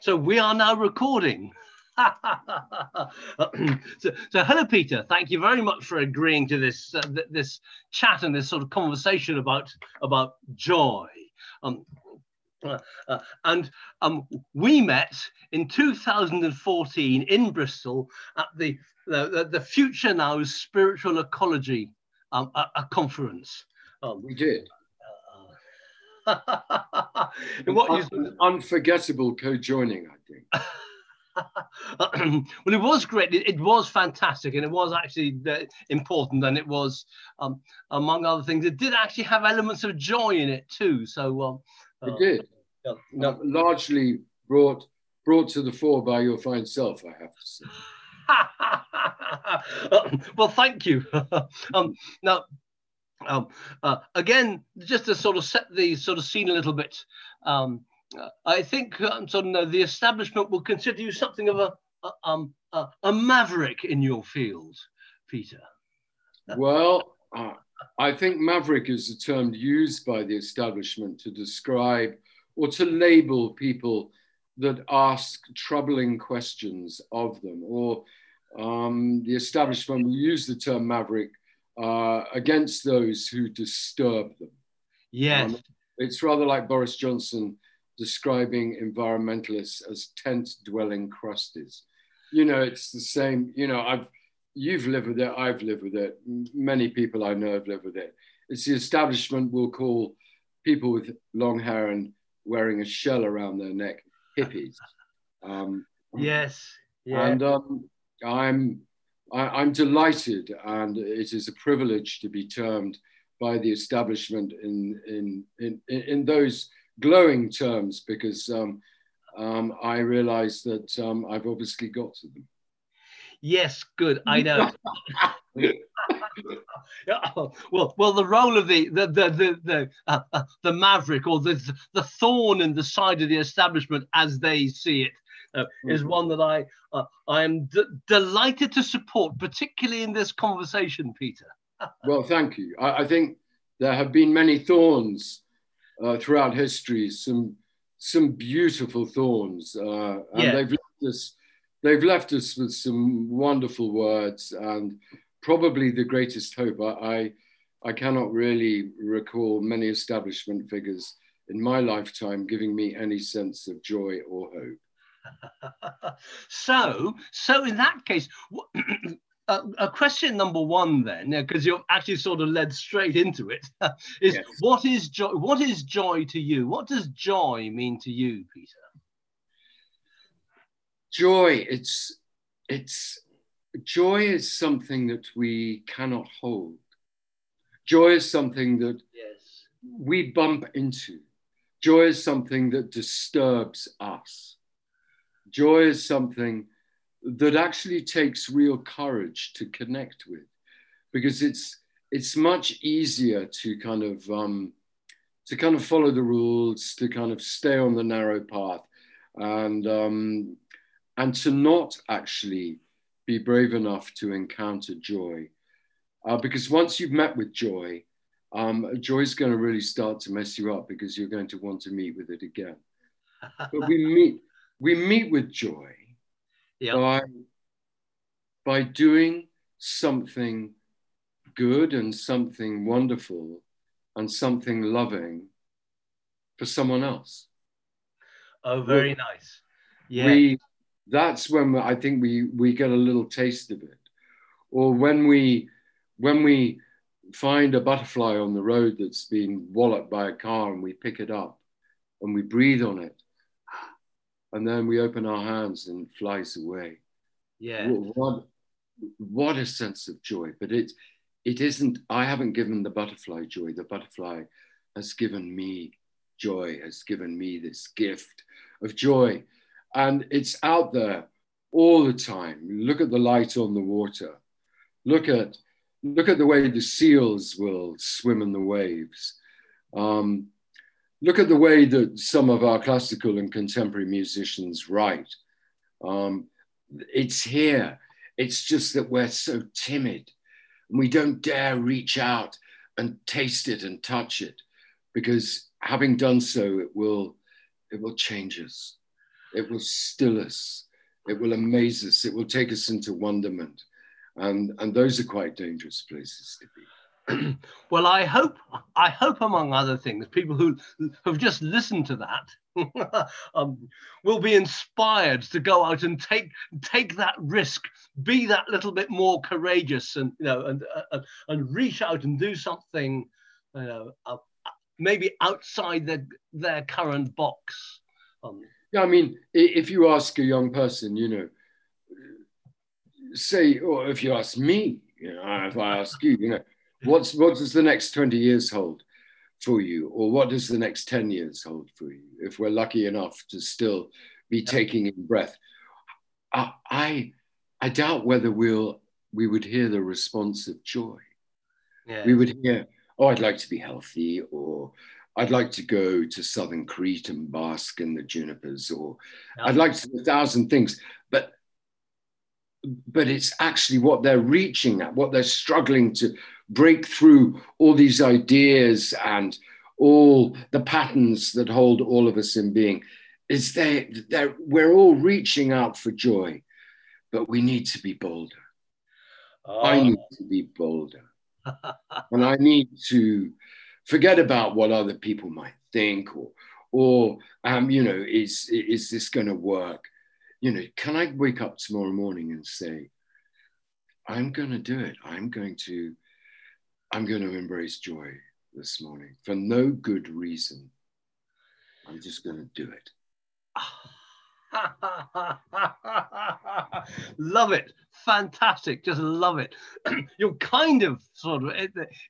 so we are now recording. so, so, hello, Peter. Thank you very much for agreeing to this uh, th this chat and this sort of conversation about about joy. Um, uh, uh, and um, we met in 2014 in Bristol at the the, the Future Now Spiritual Ecology um, a, a conference. Um, we did. what you... unforgettable co-joining, I think. well, it was great. It, it, was fantastic, and it was actually uh, important, and it was, um, among other things, it did actually have elements of joy in it too. So um, uh, it did. Uh, no. largely brought brought to the fore by your fine self, I have to say. well, thank you. um, now, um, uh, again, just to sort of set the sort of scene a little bit, um, uh, I think um, sort of, the establishment will consider you something of a, a, um, a, a maverick in your field, Peter. well, uh, I think maverick is a term used by the establishment to describe or to label people that ask troubling questions of them, or um, the establishment will use the term maverick uh, against those who disturb them. Yes. Um, it's rather like Boris Johnson describing environmentalists as tent dwelling crusties. You know, it's the same, you know, I've, you've lived with it, I've lived with it, many people I know have lived with it. It's the establishment will call people with long hair and wearing a shell around their neck hippies. Um, yes. Yeah. And um, I'm I, am delighted, and it is a privilege to be termed by the establishment in, in, in, in those glowing terms because um, um, I realize that um, I've obviously got to them. Yes, good. I know. well, well, the role of the the the the the, uh, uh, the maverick or the the thorn in the side of the establishment, as they see it, uh, is mm-hmm. one that I uh, I am d- delighted to support, particularly in this conversation, Peter. well, thank you. I, I, think there have been many thorns uh, throughout history, some some beautiful thorns, uh, and yeah. they've left us they've left us with some wonderful words and probably the greatest hope. I, I I cannot really recall many establishment figures in my lifetime giving me any sense of joy or hope. so, so in that case, uh, a question number one then, because you're actually sort of led straight into it, is yes. what is joy? What is joy to you? What does joy mean to you, Peter? Joy, it's it's joy is something that we cannot hold. Joy is something that yes. we bump into. Joy is something that disturbs us joy is something that actually takes real courage to connect with because it's it's much easier to kind of um, to kind of follow the rules to kind of stay on the narrow path and um, and to not actually be brave enough to encounter joy. Uh, because once you've met with joy um, joy is going to really start to mess you up because you're going to want to meet with it again. But we meet we meet with joy yep. by, by doing something good and something wonderful and something loving for someone else. Oh, very we, nice. Yeah. We, that's when I think we, we get a little taste of it. Or when we, when we find a butterfly on the road that's been walloped by a car and we pick it up and we breathe on it and then we open our hands and it flies away. Yeah. What, what a sense of joy. But it, it isn't, I haven't given the butterfly joy. The butterfly has given me joy, has given me this gift of joy. And it's out there all the time. Look at the light on the water. Look at, look at the way the seals will swim in the waves. Um, look at the way that some of our classical and contemporary musicians write. Um, it's here. It's just that we're so timid and we don't dare reach out and taste it and touch it because having done so, it will, it will change us. It will still us. It will amaze us. It will take us into wonderment. And, and those are quite dangerous places to be. well, I hope, I hope, among other things, people who have just listened to that um, will be inspired to go out and take take that risk, be that little bit more courageous, and you know, and uh, and reach out and do something, you know, uh, maybe outside their their current box. Um, yeah, I mean, if you ask a young person, you know, say, or if you ask me, you know, if I ask you, you know, what's what does the next 20 years hold for you? Or what does the next 10 years hold for you? If we're lucky enough to still be taking in breath. I I, I doubt whether we'll we would hear the response of joy. Yeah. We would hear, oh, I'd like to be healthy, or I'd like to go to southern Crete and bask in the junipers, or yeah. I'd like to do a thousand things. But but it's actually what they're reaching at, what they're struggling to break through all these ideas and all the patterns that hold all of us in being. Is they're, we're all reaching out for joy, but we need to be bolder. Oh. I need to be bolder. and I need to forget about what other people might think or or um, you know is is this going to work you know can i wake up tomorrow morning and say i'm going to do it i'm going to i'm going to embrace joy this morning for no good reason. I'm just going to do it. Love it. Fantastic. Just love it. You're kind of sort of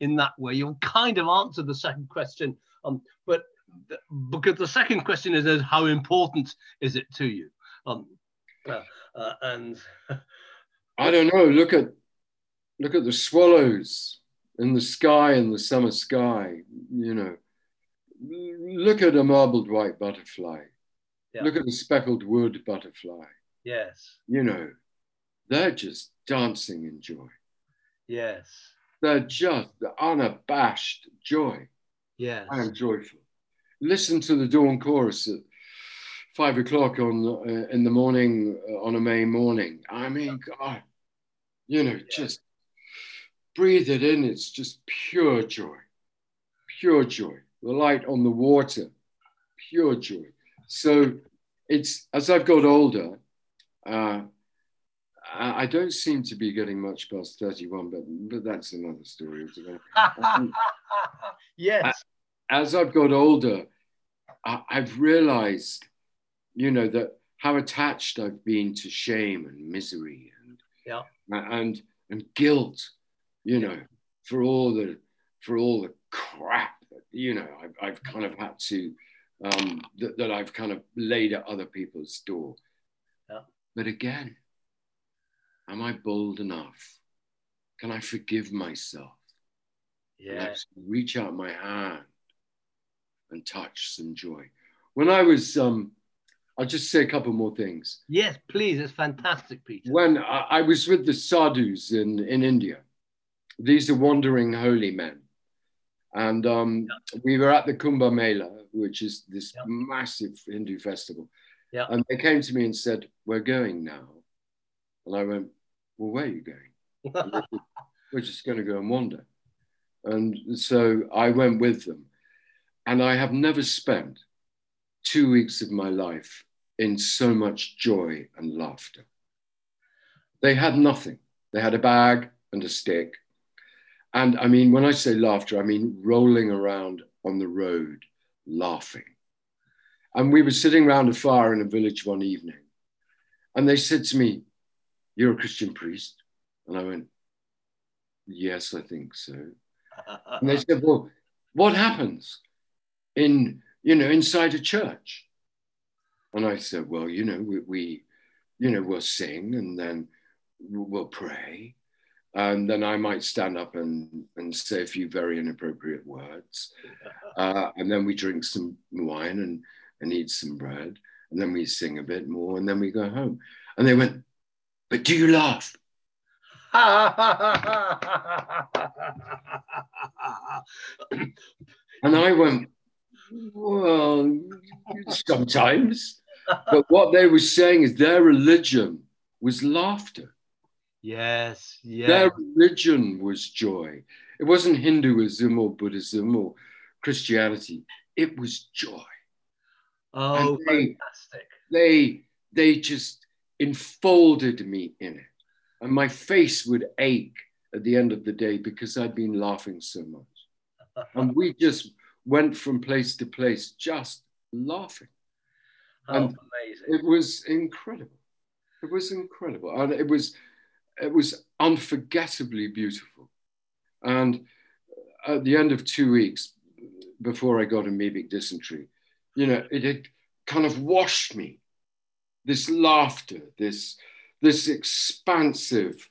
in that way you'll kind of answer the second question. Um, but because the second question is, is how important is it to you? Um, uh, uh, and i don't know. Look at look at the swallows in the sky in the summer sky you know look at a marbled white butterfly yeah. Look at a speckled wood butterfly. Yes. You know, they're just dancing in joy. Yes. They're just the unabashed joy. Yes. I am joyful. Listen to the dawn chorus at five o'clock on uh, in the morning uh, on a May morning. I mean, God, you know, just breathe it in. It's just pure joy, pure joy. The light on the water, pure joy. So it's as I've got older, uh, I don't seem to be getting much past 31, but, but that's another story. yes. As I've got older, I, I've realized, you know, that how attached I've been to shame and misery and yeah. and and guilt, you know, for all the for all the crap that you know I've, I've kind of had to um, that, that I've kind of laid at other people's door. Yeah. But again, am I bold enough? Can I forgive myself? Yeah. reach out my hand and touch some joy. When I was, um, I'll just say a couple more things. Yes, please. It's fantastic, Peter. When I, I was with the sadhus in, in India, these are wandering holy men. And um, yeah. we were at the Kumbh Mela, which is this yeah. massive Hindu festival. Yeah. And they came to me and said, We're going now. And I went, Well, where are you going? we're just going to go and wander. And so I went with them. And I have never spent two weeks of my life in so much joy and laughter. They had nothing. They had a bag and a stick and I mean, when I say laughter, I mean rolling around on the road laughing. And we were sitting around a fire in a village one evening. And they said to me, You're a Christian priest? And I went, Yes, I think so. and they said, Well, what happens in, you know, inside a church? And I said, Well, you know, we, we you know, we'll sing and then we'll pray and then I might stand up and, and say a few very inappropriate words. Uh, and then we drink some wine and, and eat some bread. And then we sing a bit more and then we go home. And they went, But do you laugh? and I went, Well, sometimes. but what they were saying is their religion was laughter. Yes, yes. Their religion was joy. It wasn't Hinduism or Buddhism or Christianity. It was joy. Oh, they, fantastic. They they just enfolded me in it. And my face would ache at the end of the day because I'd been laughing so much. and we just went from place to place just laughing. Oh, and amazing. It was incredible. It was incredible. And it was it was unforgettably beautiful. And at the end of two weeks, before I got amoebic dysentery, you know, it had kind of washed me. This laughter, this, this expansive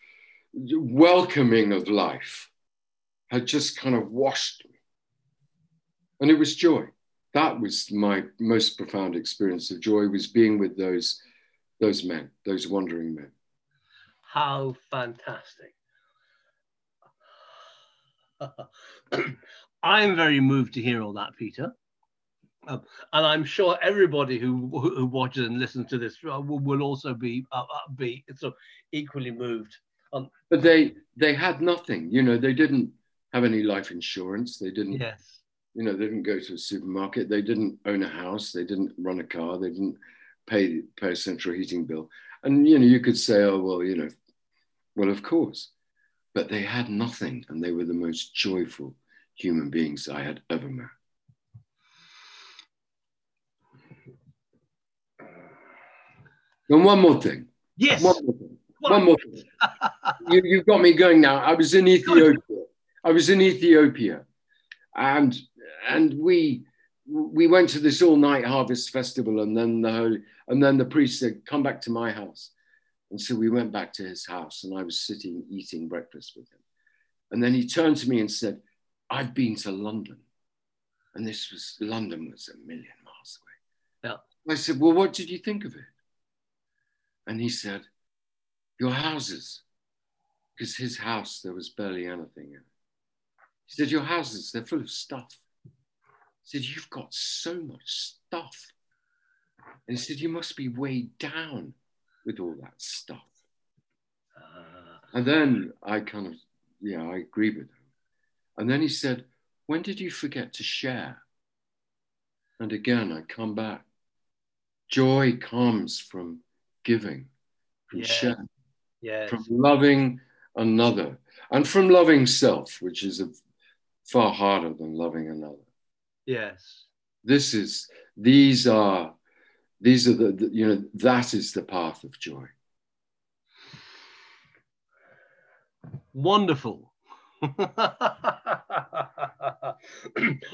welcoming of life had just kind of washed me. And it was joy. That was my most profound experience of joy was being with those, those men, those wandering men. How fantastic. I'm very moved to hear all that, Peter. Um, and I'm sure everybody who, who watches and listens to this uh, will, will, also be uh, uh, be so equally moved. Um, but they they had nothing, you know. They didn't have any life insurance. They didn't. Yes. You know, they didn't go to a supermarket. They didn't own a house. They didn't run a car. They didn't pay pay a central heating bill. And you know, you could say, oh well, you know, well of course, but they had nothing, and they were the most joyful human beings I had ever met. And one more thing. Yes. One more thing. One more thing. you, you've got me going now. I was in Ethiopia. I was in Ethiopia, and and we we went to this all night harvest festival, and then the holy, and then the priest said, "Come back to my house." And so we went back to his house, and I was sitting eating breakfast with him. And then he turned to me and said, "I've been to London," and this was London was a million miles away. Yeah. I said, "Well, what did you think of it?" And he said, Your houses, because his house, there was barely anything in it. He said, Your houses, they're full of stuff. Said, You've got so much stuff. And he said, You must be weighed down with all that stuff. Uh, and then I kind of, yeah, I agree with him. And then he said, When did you forget to share? And again, I come back. Joy comes from giving, from yes. sharing, yes. from loving another, and from loving self, which is a, far harder than loving another. Yes. This is, these are, these are the, the you know, that is the path of joy. Wonderful.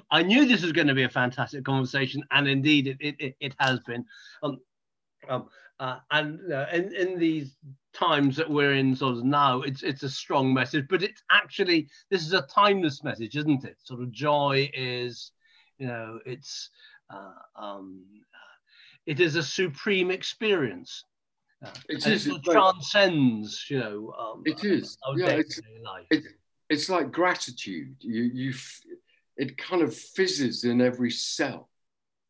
I knew this was going to be a fantastic conversation, and indeed it, it, it has been. Um, um, uh, and uh, in, in these times that we're in sort of now, it's it's a strong message, but it's actually this is a timeless message, isn't it? Sort of joy is, you know, it's uh, um, it is a supreme experience. Uh, it is. It transcends, you know. Um, it is. Yeah, it's, it, it's like gratitude. You you, it kind of fizzes in every cell.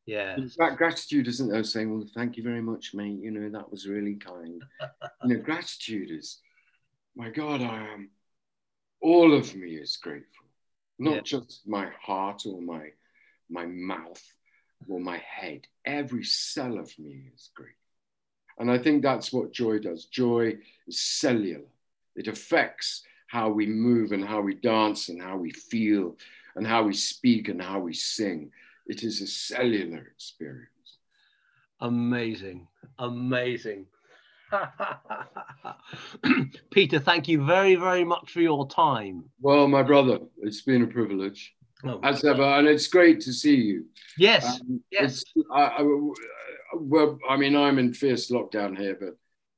Yeah. That gratitude isn't though saying, well, thank you very much, mate. You know, that was really kind. you know, gratitude is, my God, I am, all of me is grateful. Not yeah. just my heart or my, my mouth or my head. Every cell of me is grateful. And I think that's what joy does. Joy is cellular. It affects how we move and how we dance and how we feel and how we speak and how we sing. It is a cellular experience. Amazing, amazing. Peter, thank you very, very much for your time. Well, my brother, it's been a privilege. Oh, as ever, and it's great to see you. Yes, um, yes. I, I, well, I mean, I'm in fierce lockdown here, but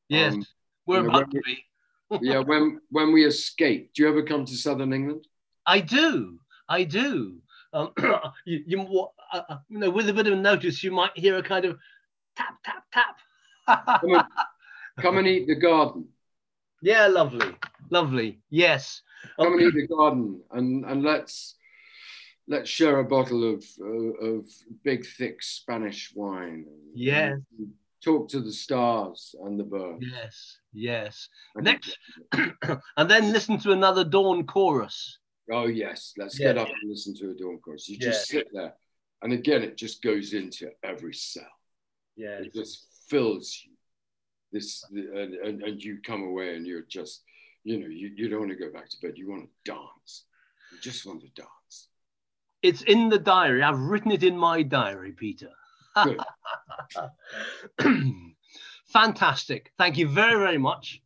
yes, um, we're you know, about to be. yeah, when when we escape, do you ever come to Southern England? I do, I do. Um, you, you, uh, uh, you know, with a bit of notice, you might hear a kind of tap, tap, tap. come, and, come and eat the garden. Yeah, lovely, lovely. Yes. Come and eat the garden, and and let's let's share a bottle of uh, of big thick Spanish wine. Yes. talk to the stars and the birds. Yes, yes. And- Next, and then listen to another dawn chorus. Oh yes, let's Yeah. get up and listen to a dawn chorus. You just sit there, and again, it just goes into every cell. Yeah. It just fills you. This and, and, and you come away and you're just, you know, you, you don't want to go back to bed. You want to dance. You just want to dance. It's in the diary. I've written it in my diary, Peter. Fantastic. Thank you very, very much.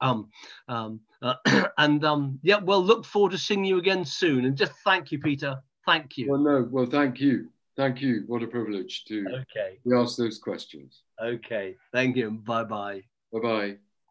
Um, um, uh, and um, yeah, well, look forward to seeing you again soon. And just thank you, Peter. Thank you. Well, no, well, thank you. Thank you. What a privilege to Okay. be asked those questions. Okay. Thank you. Bye bye. Bye bye.